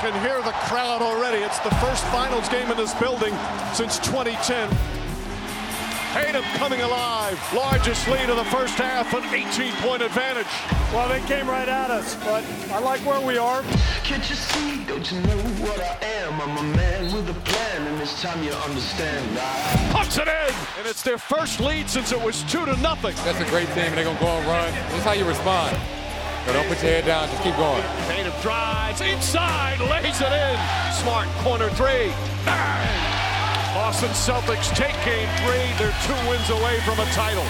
Well, can hear the crowd already. It's the first finals game in this building since 2010. Tatum coming alive. Largest lead of the first half, an 18-point advantage. Well, they came right at us, but I like where we are. Can't you see? Don't you know what I am? I'm a man with a plan, and it's time you understand. I... Puts it in, and it's their first lead since it was two to nothing. That's a great team, and they're gonna go and run. This is how you respond. But don't put your head down. Just keep going. Tatum drives inside, lays it in. Smart corner three. Bang! Boston Celtics take game three. They're two wins away from a title.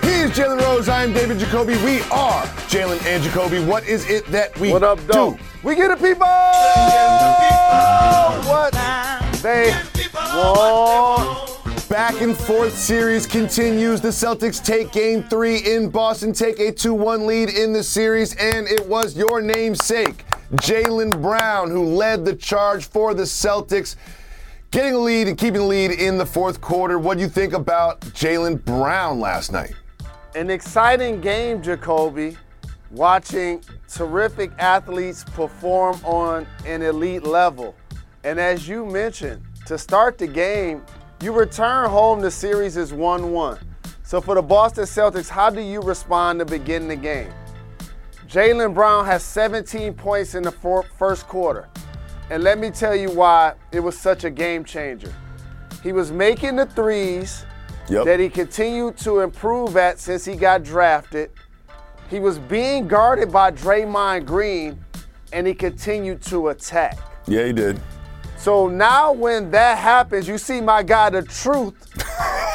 He's Jalen Rose. I'm David Jacoby. We are Jalen and Jacoby. What is it that we What up, do? though? We get it, people. What they Back and forth series continues. The Celtics take game three in Boston, take a 2 1 lead in the series, and it was your namesake, Jaylen Brown, who led the charge for the Celtics, getting a lead and keeping the lead in the fourth quarter. What do you think about Jaylen Brown last night? An exciting game, Jacoby. Watching terrific athletes perform on an elite level. And as you mentioned, to start the game, you return home, the series is 1 1. So for the Boston Celtics, how do you respond to begin the game? Jaylen Brown has 17 points in the four, first quarter. And let me tell you why it was such a game changer. He was making the threes Yep. that he continued to improve at since he got drafted. He was being guarded by Draymond Green, and he continued to attack. Yeah, he did. So now when that happens, you see my guy, the truth,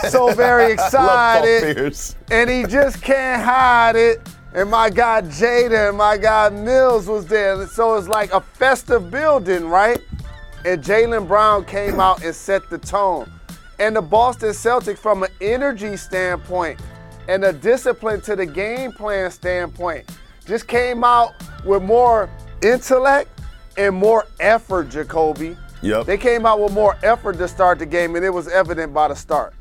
so very excited. And he just can't hide it. And my guy Jada and my guy Mills was there. So it's like a festive building, right? And Jaylen Brown came out and set the tone. And the Boston Celtics, from an energy standpoint and a discipline to the game plan standpoint, just came out with more intellect and more effort, Jacoby. Yep. They came out with more effort to start the game, and it was evident by the start.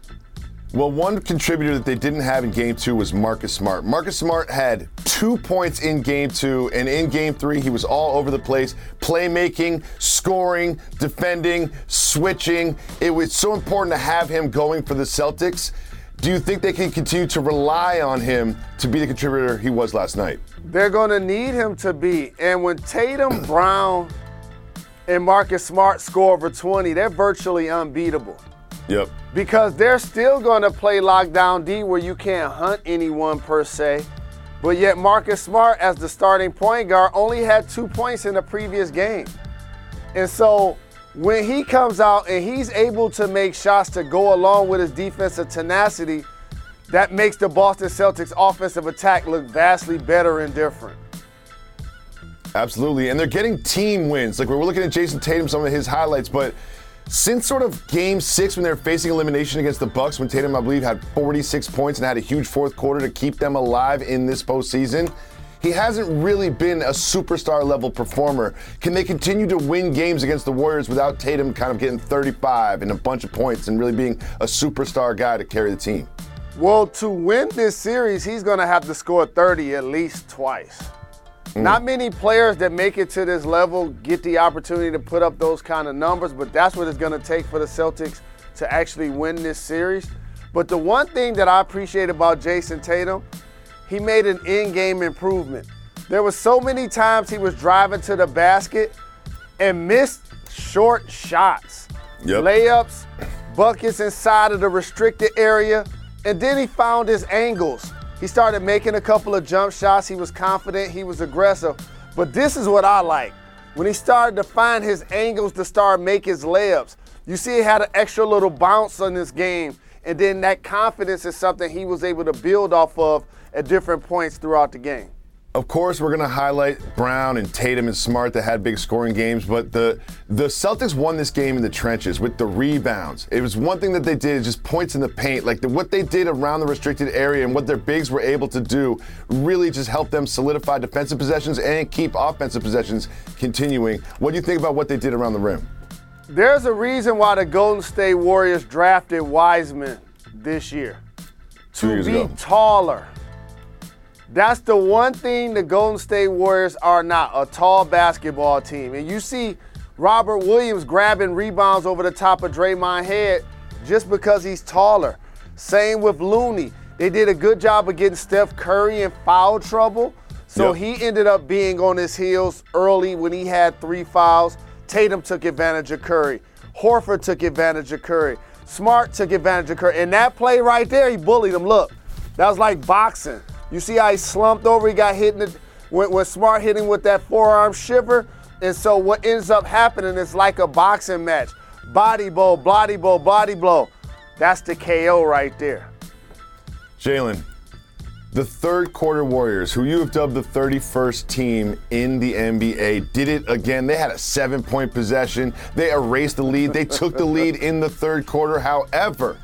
Well, one contributor that they didn't have in game two was Marcus Smart. Marcus Smart had two points in game two, and in game three, he was all over the place playmaking, scoring, defending, switching. It was so important to have him going for the Celtics. Do you think they can continue to rely on him to be the contributor he was last night? They're going to need him to be. And when Tatum, Brown, and Marcus Smart score over 20, they're virtually unbeatable Yep. because they're still going to play lockdown D where you can't hunt anyone per se. But yet, Marcus Smart, as the starting point guard, only had two points in the previous game. And so, when he comes out and he's able to make shots to go along with his defensive tenacity, that makes the Boston Celtics offensive attack look vastly better and different. Absolutely. And they're getting team wins. Like we're looking at Jayson Tatum, some of his highlights, but since sort of game six when they were facing elimination against the Bucks, when Tatum, I believe, had 46 points and had a huge fourth quarter to keep them alive in this postseason, he hasn't really been a superstar level performer. Can they continue to win games against the Warriors without Tatum kind of getting 35 and a bunch of points and really being a superstar guy to carry the team? Well, to win this series, he's going to have to score 30 at least twice. Mm. Not many players that make it to this level get the opportunity to put up those kind of numbers, but that's what it's going to take for the Celtics to actually win this series. But the one thing that I appreciate about Jayson Tatum, he made an in-game improvement. There were so many times he was driving to the basket and missed short shots, Yep. layups, buckets inside of the restricted area, and then he found his angles. He started making a couple of jump shots. He was confident, he was aggressive. But this is what I like. When he started to find his angles to start make his layups, you see he had an extra little bounce on this game. And then that confidence is something he was able to build off of at different points throughout the game. Of course, we're going to highlight Brown and Tatum and Smart that had big scoring games, but the the Celtics won this game in the trenches with the rebounds. It was one thing that they did, just points in the paint. Like the, what they did around the restricted area and what their bigs were able to do really just helped them solidify defensive possessions and keep offensive possessions continuing. What do you think about what they did around the rim? There's a reason why the Golden State Warriors drafted Wiseman this year. Two to years be ago. taller. That's the one thing the Golden State Warriors are not a tall basketball team. And you see Robert Williams grabbing rebounds over the top of Draymond Head just because he's taller. Same with Looney. They did a good job of getting Steph Curry in foul trouble. So Yep. he ended up being on his heels early when he had three fouls. Tatum took advantage of Curry. Horford took advantage of Curry. Smart took advantage of Curry. And that play right there, he bullied him. Look, that was like boxing. You see how he slumped over? He got hit in the, when, when Smart hitting with that forearm shiver. And so what ends up happening is like a boxing match. Body blow, body blow, body blow. That's the KO right there. Jalen, the third quarter Warriors, who you have dubbed the 31st team in the NBA, did it again. They had a seven point possession. They erased the lead. They took the lead in the third quarter. However,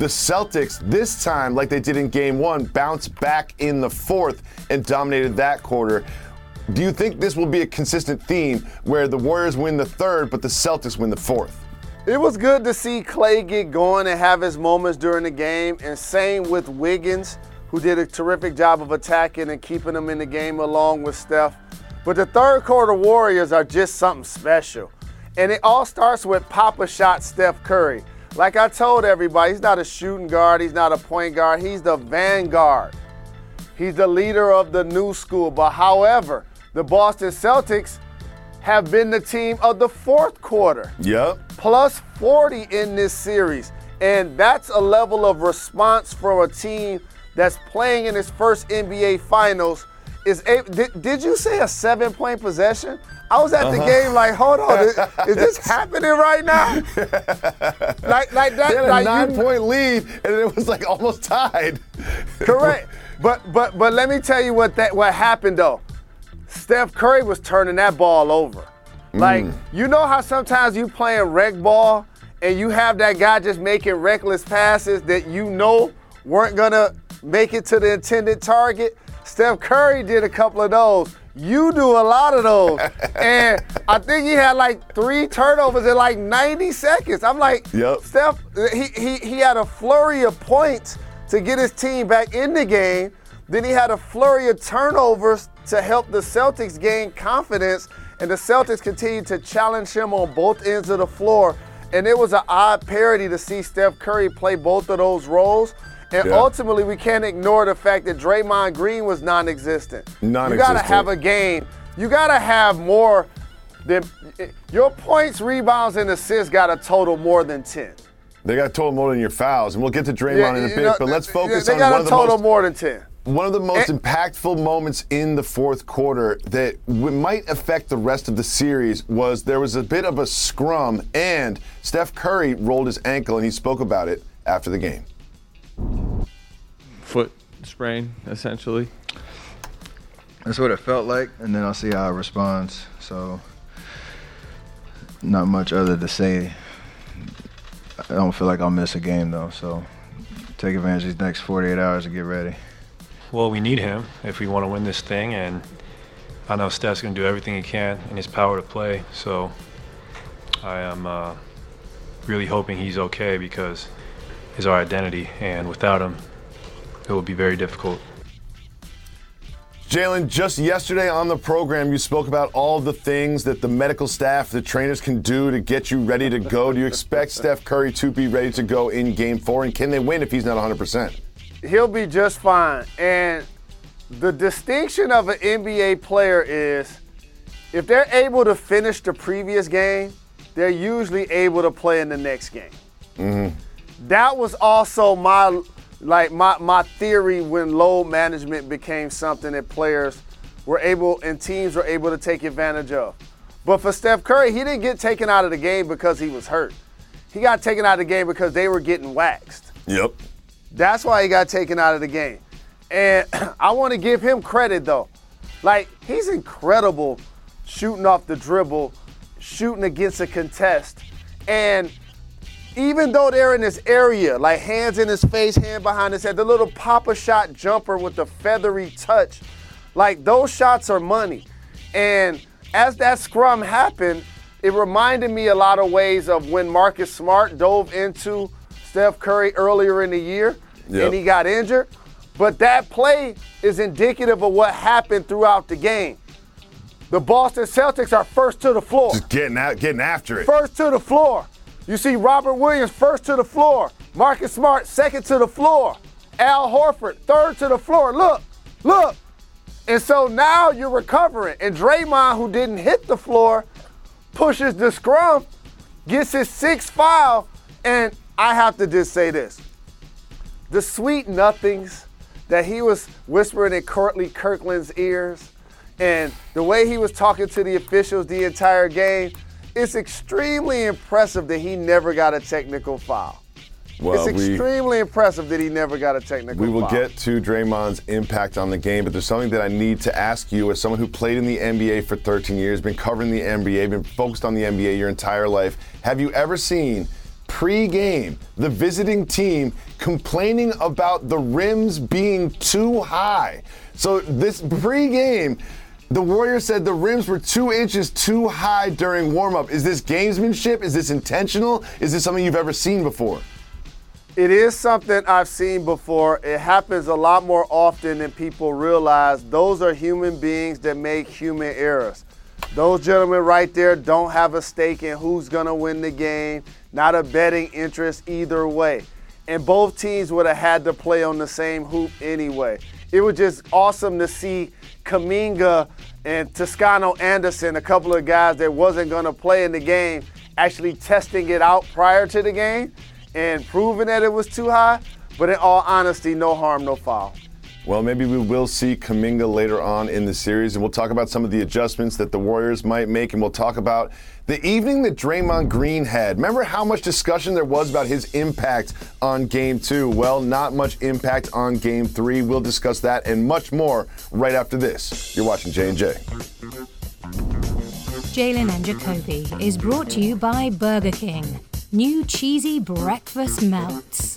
the Celtics, this time, like they did in game one, bounced back in the fourth and dominated that quarter. Do you think this will be a consistent theme where the Warriors win the third, but the Celtics win the fourth? It was good to see Klay get going and have his moments during the game, and same with Wiggins, who did a terrific job of attacking and keeping them in the game along with Steph. But the third quarter Warriors are just something special. And it all starts with Papa Shot Steph Curry. Like I told everybody, he's not a shooting guard, he's not a point guard, he's the vanguard. He's the leader of the new school. But however, the Boston Celtics have been the team of the fourth quarter Yep. plus 40 in this series. And that's a level of response from a team that's playing in its first NBA Finals. Is a, did, did you say a seven point possession? I was at the uh-huh. game like, hold on, is, is this happening right now? like, like that. They like nine you- point lead, and it was like almost tied. Correct. But but but let me tell you what that what happened though. Steph Curry was turning that ball over. Like mm. you know how sometimes you playing rec ball and you have that guy just making reckless passes that you know weren't gonna make it to the intended target. Steph Curry did a couple of those. You do a lot of those. and I think he had like three turnovers in like 90 seconds. I'm like, Yep. Steph, he, he, he had a flurry of points to get his team back in the game. Then he had a flurry of turnovers to help the Celtics gain confidence. And the Celtics continued to challenge him on both ends of the floor. And it was an odd parody to see Steph Curry play both of those roles. And Yeah. ultimately, we can't ignore the fact that Draymond Green was non existent. Non existent. You got to have a game. You got to have more than your points, rebounds, and assists got to total more than 10. They got total more than your fouls, and we'll get to Draymond in a bit. know, but let's focus on one of the most more than 10. one of the most And- impactful moments in the fourth quarter that w- might affect the rest of the series was there was a bit of a scrum, and Steph Curry rolled his ankle, and he spoke about it after the game. Foot sprain, essentially. That's what it felt like, and then I'll see how it responds. So, not much other to say. I don't feel like I'll miss a game though, so take advantage of these next 48 hours to get ready. Well, we need him if we want to win this thing, and I know Steph's going to do everything he can in his power to play. So I am uh, really hoping he's okay because he's our identity, and without him, it will be very difficult. Jalen, just yesterday on the program, you spoke about all the things that the medical staff, the trainers can do to get you ready to go. Do you expect Steph Curry to be ready to go in game four? And can they win if he's not 100%? He'll be just fine. And the distinction of an NBA player is if they're able to finish the previous game, they're usually able to play in the next game. Mm-hmm. That was also my like my, my theory when load management became something that players were able and teams were able to take advantage of. But for Steph Curry, he didn't get taken out of the game because he was hurt. He got taken out of the game because they were getting waxed. Yep. That's why he got taken out of the game. And I want to give him credit though. Like he's incredible shooting off the dribble, shooting against a contest. And even though they're in this area, like hands in his face, hand behind his head, the little papa shot jumper with the feathery touch, like those shots are money. And as that scrum happened, it reminded me a lot of ways of when Marcus Smart dove into Steph Curry earlier in the year Yep. and he got injured. But that play is indicative of what happened throughout the game. The Boston Celtics are first to the floor. Just getting out, getting after it. First to the floor. You see Robert Williams first to the floor. Marcus Smart second to the floor. Al Horford third to the floor. Look, look. And so now you're recovering. And Draymond, who didn't hit the floor, pushes the scrum, gets his sixth foul, and I have to just say this. The sweet nothings that he was whispering in Courtney Kirkland's ears and the way he was talking to the officials the entire game, it's extremely impressive that he never got a technical foul. Well, it's we- extremely impressive that he never got a technical foul. We will foul. get to Draymond's impact on the game, but there's something that I need to ask you as someone who played in the NBA for 13 years, been covering the NBA, been focused on the NBA your entire life. Have you ever seen pre-game the visiting team complaining about the rims being too high? So this pre-game, the Warriors said the rims were two inches too high during warm-up. Is this gamesmanship? Is this intentional? Is this something you've ever seen before? It is something I've seen before. It happens a lot more often than people realize. Those are human beings that make human errors. Those gentlemen right there don't have a stake in who's going to win the game, not a betting interest either way. And both teams would have had to play on the same hoop anyway. It was just awesome to see Kuminga and Toscano Anderson, a couple of guys that wasn't going to play in the game, actually testing it out prior to the game and proving that it was too high. But in all honesty, no harm, no foul. Well, maybe we will see Kuminga later on in the series, and we'll talk about some of the adjustments that the Warriors might make, and we'll talk about the evening that Draymond Green had. Remember how much discussion there was about his impact on Game Two? Well, not much impact on Game Three. We'll discuss that and much more right after this. You're watching J and J. Jalen and Jacoby is brought to you by Burger King. New cheesy breakfast melts.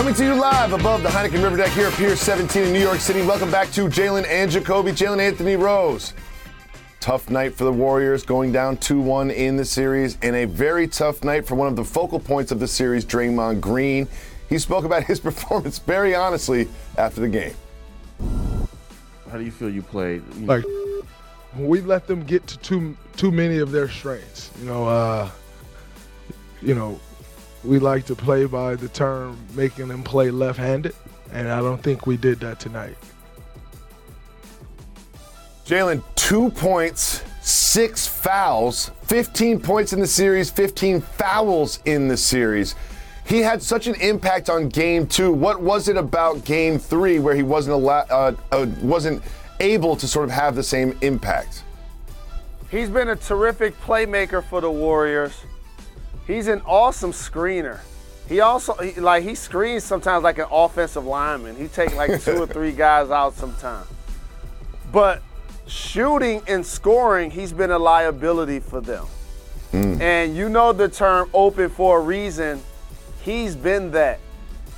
Coming to you live above the Heineken River Deck here at Pier 17 in New York City. Welcome back to Jalen and Jacoby. Jalen Anthony Rose. Tough night for the Warriors, going down 2 1 in the series, and a very tough night for one of the focal points of the series, Draymond Green. He spoke about his performance very honestly after the game. How do you feel you played? Like we let them get to too too many of their strengths. You know, uh, you know, we like to play by the term making them play left-handed, and I don't think we did that tonight. Jalen, two points, six fouls, 15 points in the series, 15 fouls in the series. He had such an impact on game two. What was it about game three where he wasn't allow- uh, uh, wasn't able to sort of have the same impact? He's been a terrific playmaker for the Warriors. He's an awesome screener. He also he, like he screens sometimes like an offensive lineman. He take like two or three guys out sometimes. But shooting and scoring, he's been a liability for them. Hmm. And you know the term open for a reason. He's been that.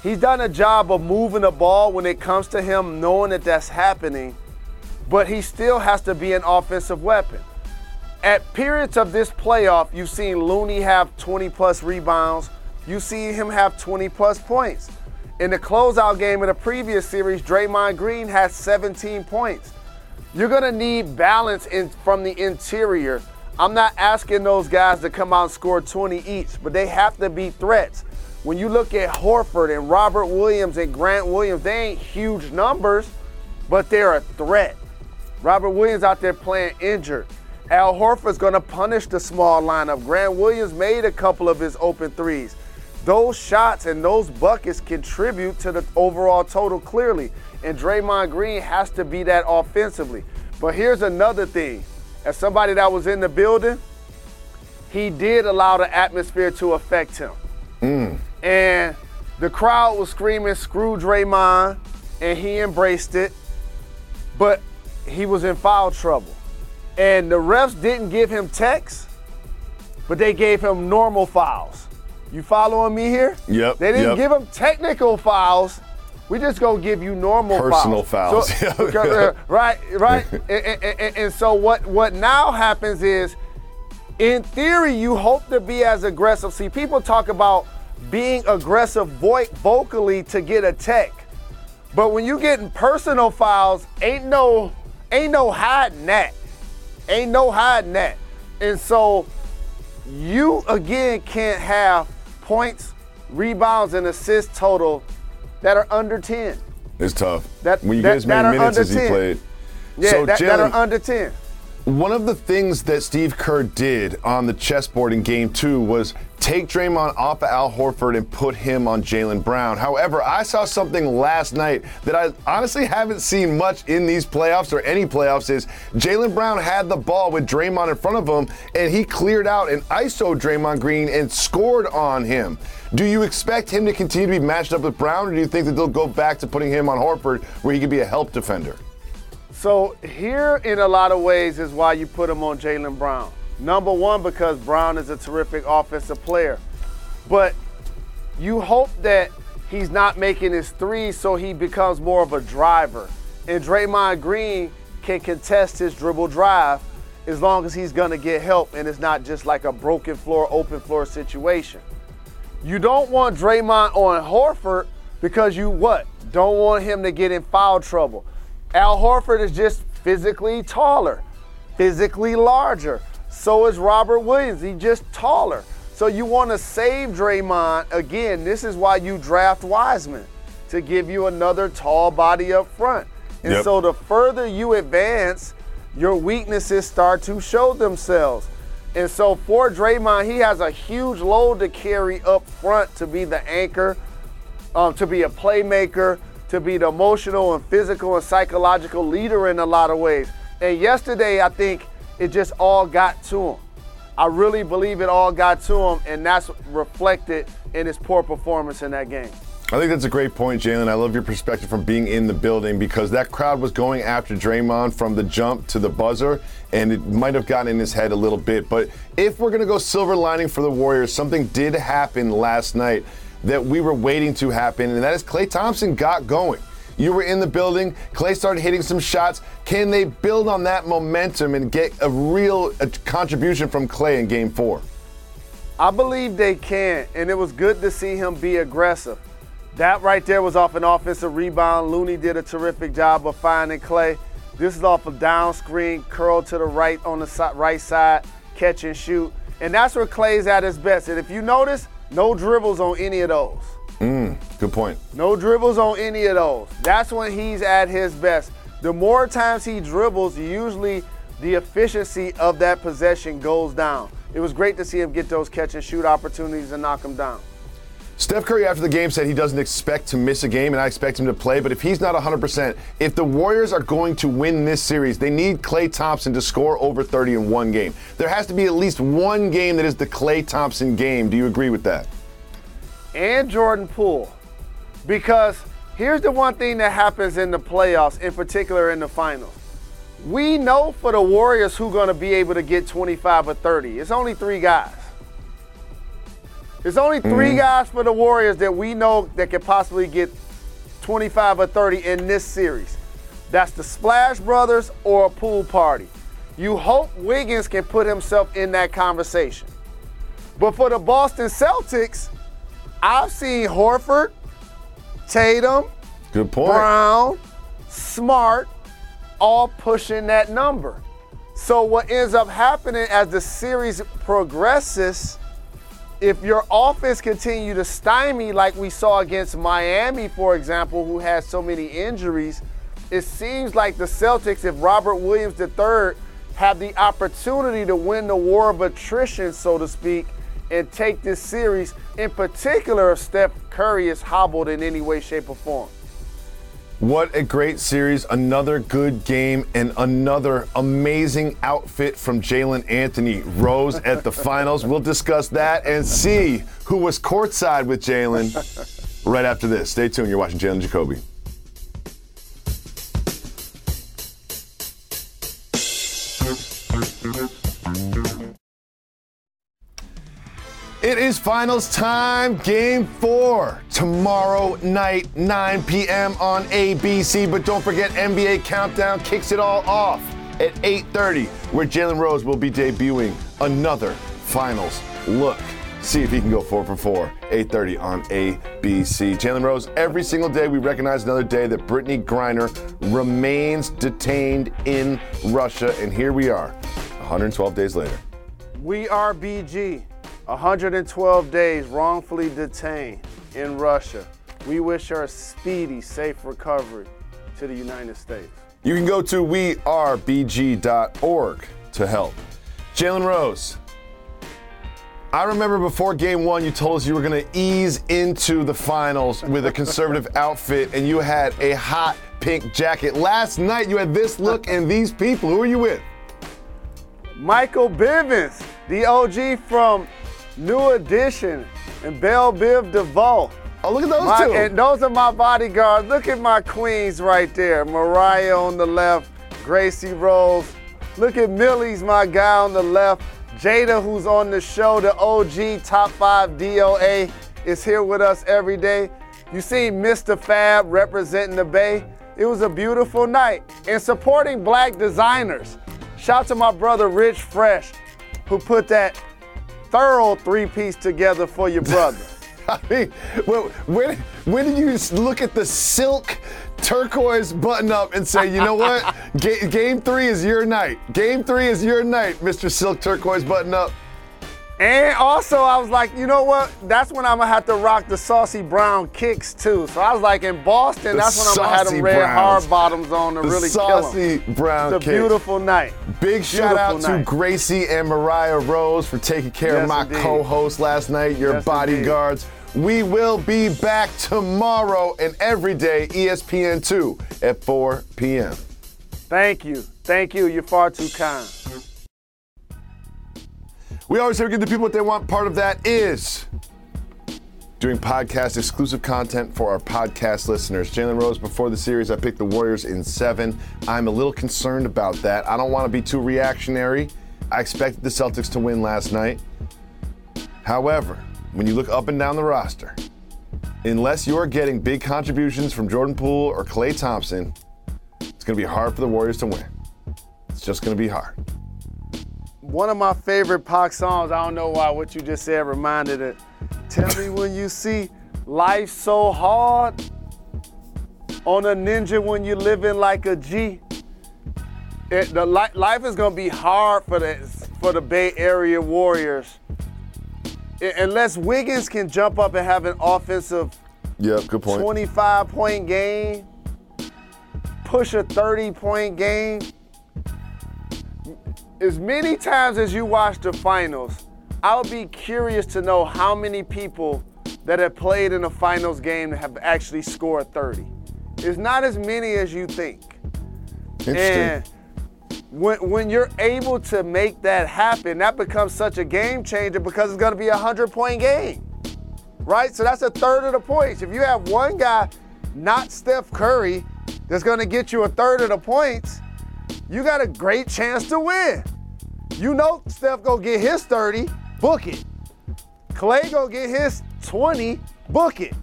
He's done a job of moving the ball when it comes to him, knowing that that's happening, but he still has to be an offensive weapon. At periods of this playoff, you've seen Looney have 20 plus rebounds. You see him have 20 plus points. In the closeout game of the previous series, Draymond Green had 17 points. You're going to need balance in, from the interior. I'm not asking those guys to come out and score 20 each, but they have to be threats. When you look at Horford and Robert Williams and Grant Williams, they ain't huge numbers, but they're a threat. Robert Williams out there playing injured. Al Horford's going to punish the small lineup. Grant Williams made a couple of his open threes. Those shots and those buckets contribute to the overall total clearly. And Draymond Green has to be that offensively. But here's another thing. As somebody that was in the building, he did allow the atmosphere to affect him. Mm. And the crowd was screaming, screw Draymond, and he embraced it. But he was in foul trouble. And the refs didn't give him techs, but they gave him normal fouls. You following me here? Yep. They didn't yep. give him technical fouls. We just gonna give you normal Personal fouls. fouls. So- right, right. and, and- and- and so what what now happens is, in theory, you hope to be as aggressive. See, people talk about being aggressive vo- vocally to get a tech, but when you getting personal fouls, ain't no ain't no hiding that. Ain't no hiding that. And so you again can't have points, rebounds, and assists total that are under 10. It's tough. That- when you that- get as many minutes as he 10. played. Yeah, so that, that are under 10. One of the things that Steve Kerr did on the chessboard in game two was take Draymond off of Al Horford and put him on Jaylen Brown. However, I saw something last night that I honestly haven't seen much in these playoffs or any playoffs is Jaylen Brown had the ball with Draymond in front of him and he cleared out and ISO Draymond Green and scored on him. Do you expect him to continue to be matched up with Brown or do you think that they'll go back to putting him on Horford where he could be a help defender? So here, in a lot of ways, is why you put him on Jaylen Brown. Number one, because Brown is a terrific offensive player, but you hope that he's not making his threes, so he becomes more of a driver. And Draymond Green can contest his dribble drive as long as he's gonna get help, and it's not just like a broken floor, open floor situation. You don't want Draymond on Horford because you what? Don't want him to get in foul trouble. Al Horford is just physically taller, physically larger. So is Robert Williams. He's just taller. So you want to save Draymond. Again, this is why you draft Wiseman to give you another tall body up front. And Yep. so the further you advance, your weaknesses start to show themselves. And so for Draymond, he has a huge load to carry up front to be the anchor, um, to be a playmaker, to be the emotional and physical and psychological leader in a lot of ways. And yesterday, I think it just all got to him. I really believe it all got to him, and that's reflected in his poor performance in that game. I think that's a great point, Jalen. I love your perspective from being in the building because that crowd was going after Draymond from the jump to the buzzer, and it might have gotten in his head a little bit. But if we're going to go silver lining for the Warriors, something did happen last night that we were waiting to happen, and that is Klay Thompson got going. You were in the building. Klay started hitting some shots. Can they build on that momentum and get a real uh contribution from Klay in game four? I believe they can, and it was good to see him be aggressive. That right there was off an offensive rebound. Looney did a terrific job of finding Klay. This is off a down screen, curl to the right on the right side, catch and shoot. And that's where Klay's at his best. And if you notice, no dribbles on any of those. Mm, good point. No dribbles on any of those. That's when he's at his best. The more times he dribbles, usually the efficiency of that possession goes down. It was great to see him get those catch and shoot opportunities and knock them down. Steph Curry after the game said he doesn't expect to miss a game, and I expect him to play. But if he's not 100%, if the Warriors are going to win this series, they need Klay Thompson to score over 30 in one game. There has to be at least one game that is the Klay Thompson game. Do you agree with that? and Jordan Poole. Because here's the one thing that happens in the playoffs, in particular in the finals. We know for the Warriors who's going to be able to get 25 or 30. It's only three guys. It's only 3 Mhm. guys for the Warriors that we know that could possibly get 25 or 30 in this series. That's the Splash Brothers or a pool party. You hope Wiggins can put himself in that conversation. But for the Boston Celtics, I've seen Horford, Tatum, Good point. Brown, Smart, all pushing that number. So what ends up happening as the series progresses, if your offense continue to stymie like we saw against Miami, for example, who had so many injuries, it seems like the Celtics, if Robert Williams III have the opportunity to win the war of attrition, so to speak, and take this series, in particular if Steph Curry is hobbled in any way, shape, or form. What a great series. Another good game and another amazing outfit from Jalen Anthony Rose at the finals. We'll discuss that and see who was courtside with Jalen right after this. Stay tuned. You're watching Jalen Jacoby. Is finals time, game four. Tomorrow night, 9 p.m. on ABC. But don't forget, NBA Countdown kicks it all off at 8.30, where Jalen Rose will be debuting another finals look. See if he can go four for four. 8.30 on ABC. Jalen Rose, every single day we recognize another day that Brittney Griner remains detained in Russia. And here we are, 112 days later. We are BG. 112 days wrongfully detained in Russia. We wish her a speedy, safe recovery to the United States. You can go to wearebg.org to help. Jalen Rose, I remember before game one, you told us you were going to ease into the finals with a conservative outfit, and you had a hot pink jacket. Last night, you had this look and these people. Who are you with? Michael Bivins, the OG from New Edition and Bell Biv DeVoe. Oh, look at those my, two. And those are my bodyguards. Look at my queens right there. Mariah on the left, Gracie Rose. Look at Millie's my guy on the left. Jada, who's on the show, the OG top five DOA, is here with us every day. You see Mr. Fab representing the Bay. It was a beautiful night. And supporting black designers. Shout to my brother Rich Fresh, who put that thorough three piece together for your brother. I mean, when, when did you look at the silk turquoise button up and say, you know what? Ga- game three is your night. Game three is your night, Mr. Silk Turquoise button up. And also, I was like, you know what? That's when I'm gonna have to rock the saucy brown kicks too. So I was like, in Boston, The that's when I'm gonna have them saucy red browns. hard bottoms on to The really saucy kill 'em. brown It's a kicks. beautiful night. Big shout out Beautiful to. Gracie and Mariah Rose for taking care of my indeed. co-host last night, your Yes, bodyguards. We will be back tomorrow and every day, E ESPN2 at 4 p.m. Thank you. Thank you. You're far too kind. We always say we give the people what they want. Part of that is doing podcast exclusive content for our podcast listeners. Jalen Rose, before the series, I picked the Warriors in seven. I'm a little concerned about that. I don't want to be too reactionary. I expected the Celtics to win last night. However, when you look up and down the roster, unless you're getting big contributions from Jordan Poole or Klay Thompson, it's going to be hard for the Warriors to win. It's just going to be hard. One of my favorite Pac songs, I don't know why what you just said reminded it. Tell me when you see life so hard on a ninja when you're living like a G. It, the li- life is gonna be hard for the for the Bay Area Warriors. I- unless Wiggins can jump up and have an offensive Yep, good point. 25 point game, push a 30 point game. As many times as you watch the finals, I would be curious to know how many people that have played in a finals game have actually scored 30. It's not as many as you think. Interesting. And when, when you're able to make that happen, that becomes such a game changer because it's going to be a 100 point game. Right? So that's a third of the points. If you have one guy, not Steph Curry, that's going to get you a third of the points, you got a great chance to win. You know Steph to get his 30, book it. Klay to get his 20, book it.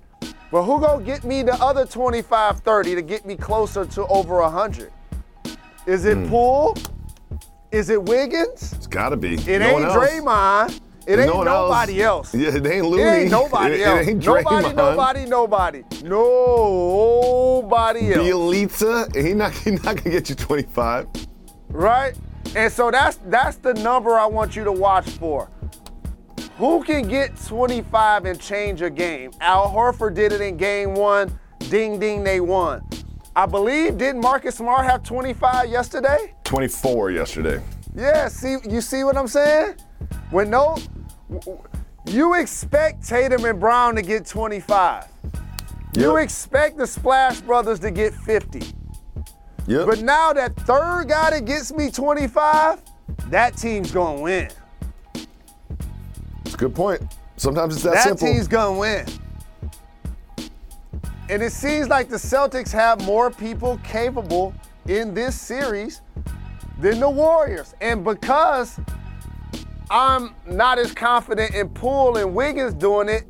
But who to get me the other 25, 30 to get me closer to over 100? Is it hmm. Poole? Is it Wiggins? It's got to be. It No ain't. Draymond. It ain't no nobody else. Yeah, it ain't Looney. It ain't nobody It- it else. ain't nobody, nobody, nobody, nobody else. Bjelica, he not he not gonna get you 25. right? And so that's that's the number I want you to watch for. Who can get 25 and change a game? Al Horford did it in game one. Ding ding, they won. I believe didn't Marcus Smart have 25 yesterday? 24 yesterday. Yeah, see, you see what I'm saying? When no, you expect Tatum and Brown to get 25. You expect the Splash Brothers to get 50. Yep. But now that third guy that gets me 25, that team's gonna win. It's a good point. Sometimes it's that, that simple. team's gonna win. And it seems like the Celtics have more people capable in this series than the Warriors. And because I'm not as confident in Poole and Wiggins doing it,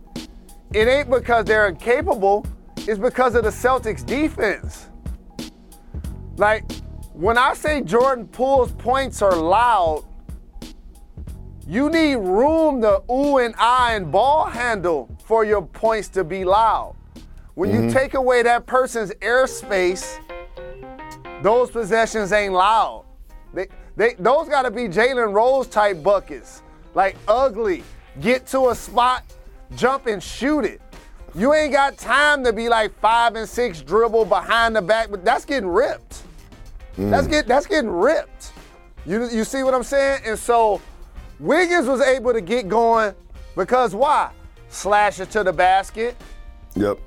it ain't because they're incapable, it's because of the Celtics defense. Like, when I say Jordan Poole's points are loud, you need room to ooh and ah and ball handle for your points to be loud. When you Mm-hmm. Mhm. take away that person's airspace, those possessions ain't loud. They, they, those got to be Jalen Rose type buckets, like ugly. Get to a spot, jump and shoot it. You ain't got time to be like five and six dribble behind the back, but that's getting ripped. That's mm. get that's getting ripped. You you see what I'm saying? And so Wiggins was able to get going because why? Slash it to the basket, Yep.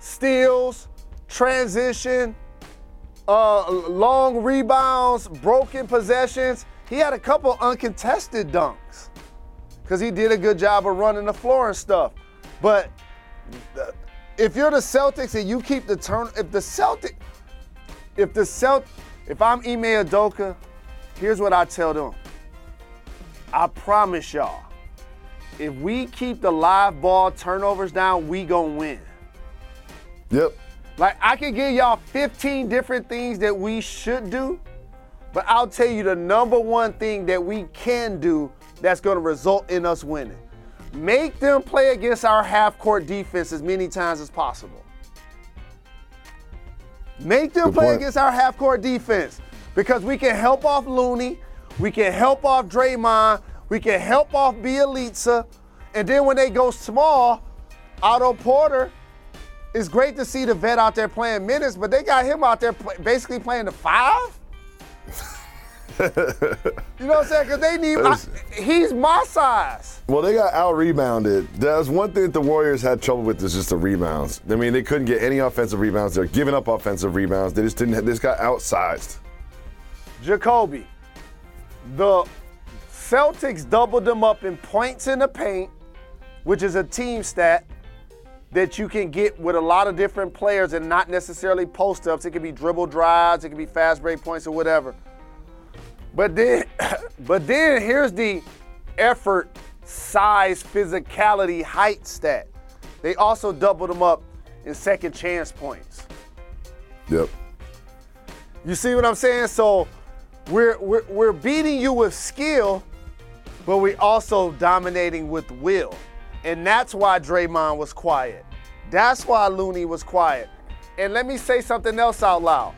steals, transition, uh, long rebounds, broken possessions. He had a couple uncontested dunks because he did a good job of running the floor and stuff. But uh, if you're the Celtics and you keep the turn, if the Celtic, if the Celt, if I'm Ime Udoka, here's what I tell them. I promise y'all, if we keep the live ball turnovers down, we gonna win. Yep. Like I can give y'all 15 different things that we should do, but I'll tell you the number one thing that we can do that's gonna result in us winning. Make them play against our half-court defense as many times as possible. Make them Good play point. against our half-court defense because we can help off Looney, we can help off Draymond, we can help off Bjelica, and then when they go small, Otto Porter, it's great to see the vet out there playing minutes, but they got him out there pl- basically playing the five. You know what I'm saying? Because they need. I, he's my size. Well, they got out rebounded. That was one thing that the Warriors had trouble with is just the rebounds. I mean, they couldn't get any offensive rebounds. They're giving up offensive rebounds. They just didn't. They just got outsized. Jacoby, the Celtics doubled them up in points in the paint, which is a team stat that you can get with a lot of different players and not necessarily post ups. It could be dribble drives, it could be fast break points or whatever. But then, but then here's the effort, size, physicality, height stat. They also doubled them up in second chance points. Yep. You see what I'm saying? So we're, we're, we're beating you with skill, but we also dominating with will. And that's why Draymond was quiet. That's why Looney was quiet. And let me say something else out loud.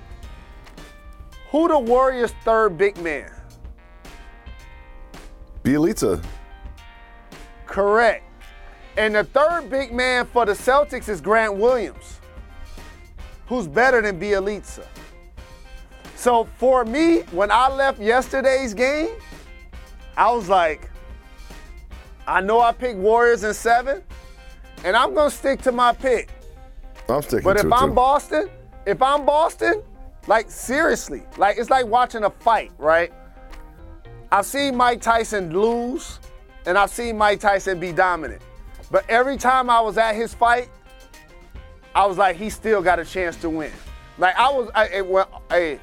Who the Warriors' third big man? Bjelica. Correct. And the third big man for the Celtics is Grant Williams, who's better than Bjelica. So for me, when I left yesterday's game, I was like, I know I picked Warriors in seven, and I'm gonna stick to my pick. I'm sticking to it. But to if I'm too. Boston, if I'm Boston, like seriously, like it's like watching a fight, right? I've seen Mike Tyson lose, and I've seen Mike Tyson be dominant. But every time I was at his fight, I was like, he still got a chance to win. Like I was, I, it, well, hey,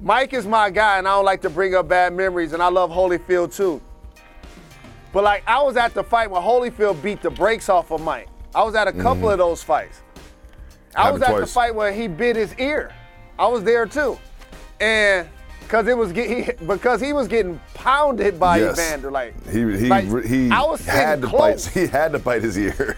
Mike is my guy, and I don't like to bring up bad memories, and I love Holyfield too. But like I was at the fight when Holyfield beat the brakes off of Mike. I was at a couple Mhm. of those fights. I Happened was at the fight where he bit his ear. I was there too. And because it was get, he, because he was getting pounded by Yes. Evander. Like He he like, he I was had to close. bite. He had to bite his ear.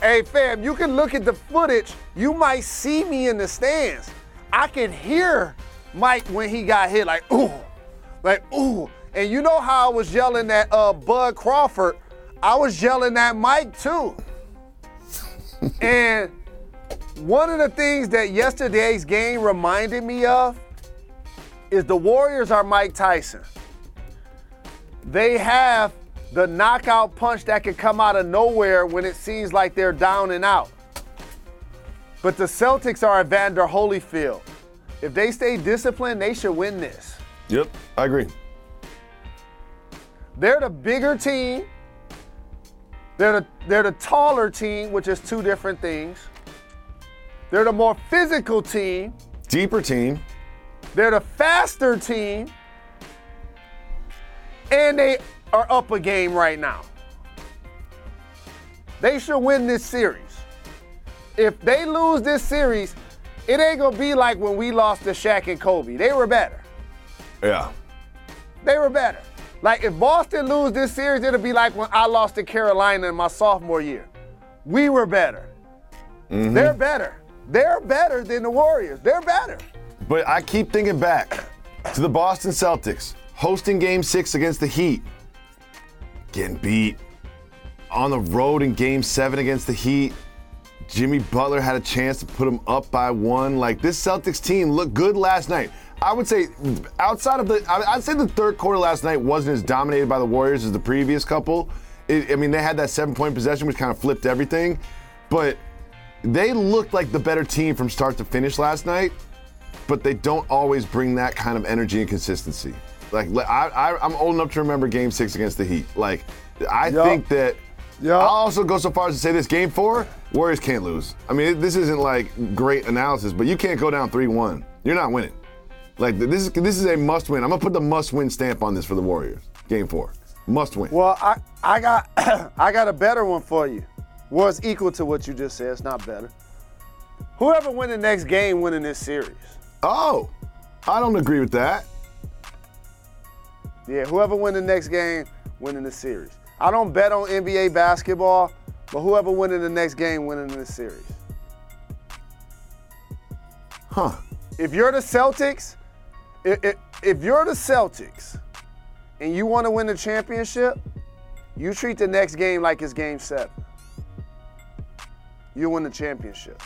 Hey fam, you can look at the footage. You might see me in the stands. I can hear Mike when he got hit, like ooh, like ooh. And you know how I was yelling at uh, Bud Crawford? I was yelling at Mike too. and one of the things that yesterday's game reminded me of is the Warriors are Mike Tyson. They have the knockout punch that can come out of nowhere when it seems like they're down and out. But the Celtics are Evander Holyfield. If they stay disciplined, they should win this. Yep, I agree. They're the bigger team. They're the, they're the taller team, which is two different things. They're the more physical team. Deeper team. They're the faster team. And they are up a game right now. They should win this series. If they lose this series, it ain't gonna be like when we lost to Shaq and Kobe. They were better. Yeah. They were better. Like if Boston lose this series, it'll be like when I lost to Carolina in my sophomore year. We were better. Mhm. They're better. They're better than the Warriors. They're better. But I keep thinking back to the Boston Celtics hosting game six against the Heat, getting beat. On the road in game seven against the Heat, Jimmy Butler had a chance to put them up by one. Like this Celtics team looked good last night. I would say, outside of the, I- I'd say the third quarter last night wasn't as dominated by the Warriors as the previous couple. It, I mean, they had that seven point possession, which kind of flipped everything. But they looked like the better team from start to finish last night but they don't always bring that kind of energy and consistency. Like I, I, I'm old enough to remember Game Six against the Heat. Like I Yup. think that. I'll also go so far as to say this: Game Four, Warriors can't lose. I mean, this isn't like great analysis, but you can't go down three-one. You're not winning. Like this is this is a must-win. I'm gonna put the must-win stamp on this for the Warriors. Game Four, must-win. Well, I, I got I got a better one for you. Well, it's equal to what you just said. It's not better. Whoever win the next game winning this series. Oh, I don't agree with that. Yeah, whoever win the next game winning the series. I don't bet on NBA basketball, but whoever winning the next game winning the series. Huh. If you're the Celtics, if, if, you're the Celtics and you want to win the championship, you treat the next game like it's game seven. You win the championship.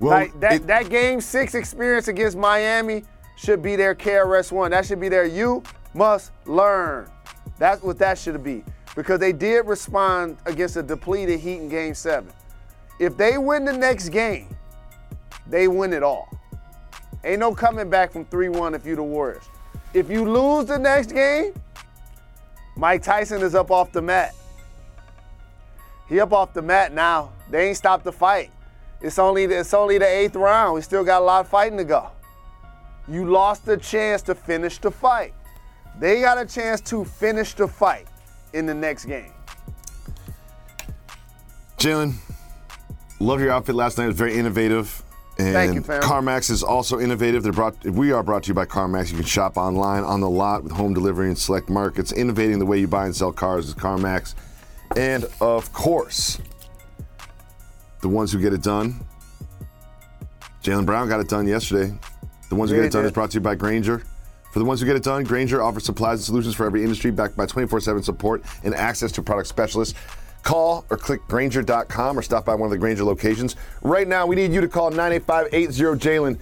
Well, like that, that game six experience against Miami should be their KRS one. That should be their you must learn. That's what that should be. Because they did respond against a depleted Heat in game seven. If they win the next game, they win it all. Ain't no coming back from 3-1 if you the Warriors. If you lose the next game, Mike Tyson is up off the mat. He up off the mat now. They ain't stopped the fight. It's only the, it's only the eighth round. We still got a lot of fighting to go. You lost the chance to finish the fight. They got a chance to finish the fight in the next game. Jalen, love your outfit last night. It was very innovative. And Thank you, fam. CarMax is also innovative. They're brought. We are brought to you by CarMax. You can shop online, on the lot, with home delivery in select markets. Innovating the way you buy and sell cars is CarMax, and of course, the ones who get it done. Jaylen Brown got it done yesterday. The ones who Yeah, get it done did. is brought to you by Grainger. For the ones who get it done, Grainger offers supplies and solutions for every industry backed by 24 7 support and access to product specialists. Call or click Grainger.com or stop by one of the Grainger locations. Right now, we need you to call 985 80 Jalen.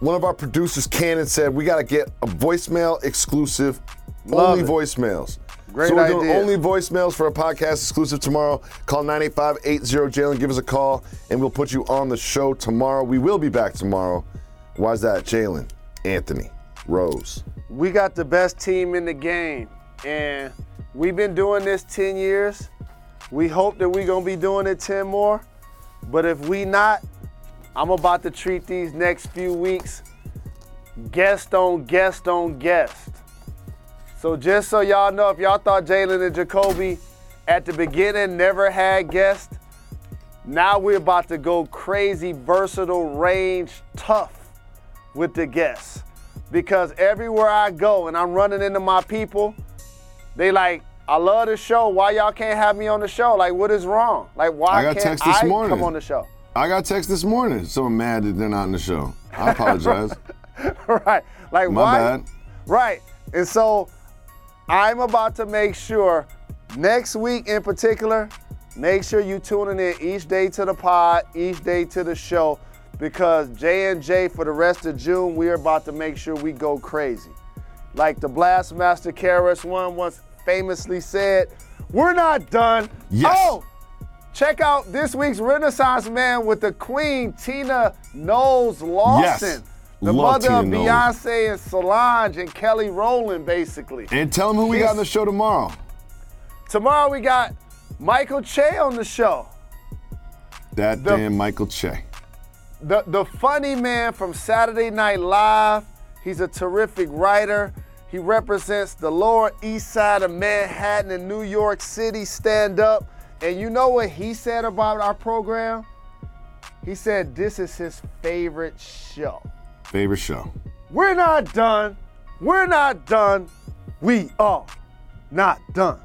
One of our producers, Cannon, said we got to get a voicemail exclusive, Love only it. voicemails. Great so we're doing only voicemails for a podcast exclusive tomorrow. Call 985 80 Jalen, give us a call, and we'll put you on the show tomorrow. We will be back tomorrow. Why's that, Jalen? Anthony, Rose. We got the best team in the game, and we've been doing this 10 years. We hope that we're gonna be doing it 10 more. But if we not, I'm about to treat these next few weeks guest on guest on guest. So just so y'all know, if y'all thought Jalen and Jacoby at the beginning never had guests, now we're about to go crazy, versatile, range, tough with the guests because everywhere I go and I'm running into my people, they like, I love the show. Why y'all can't have me on the show? Like, what is wrong? Like, why I got can't text this I morning. come on the show? I got text this morning. Someone mad that they're not in the show. I apologize. right. Like My why? bad. Right. And so I'm about to make sure next week in particular, make sure you tuning in each day to the pod, each day to the show, because J and J for the rest of June, we are about to make sure we go crazy. Like the Blastmaster KRS One once famously said, "We're not done." Yes. Oh, check out this week's Renaissance Man with the Queen Tina Knowles Lawson. The Love mother of Tina Knowles. Beyonce and Solange and Kelly Rowland, basically. And tell them who we got on the show tomorrow. Tomorrow we got Michael Che on the show. That The- damn Michael Che. The the funny man from Saturday Night Live. He's a terrific writer. He represents the Lower East Side of Manhattan and New York City stand up. And you know what he said about our program? He said this is his favorite show. Favorite show. We're not done. We're not done. We are not done.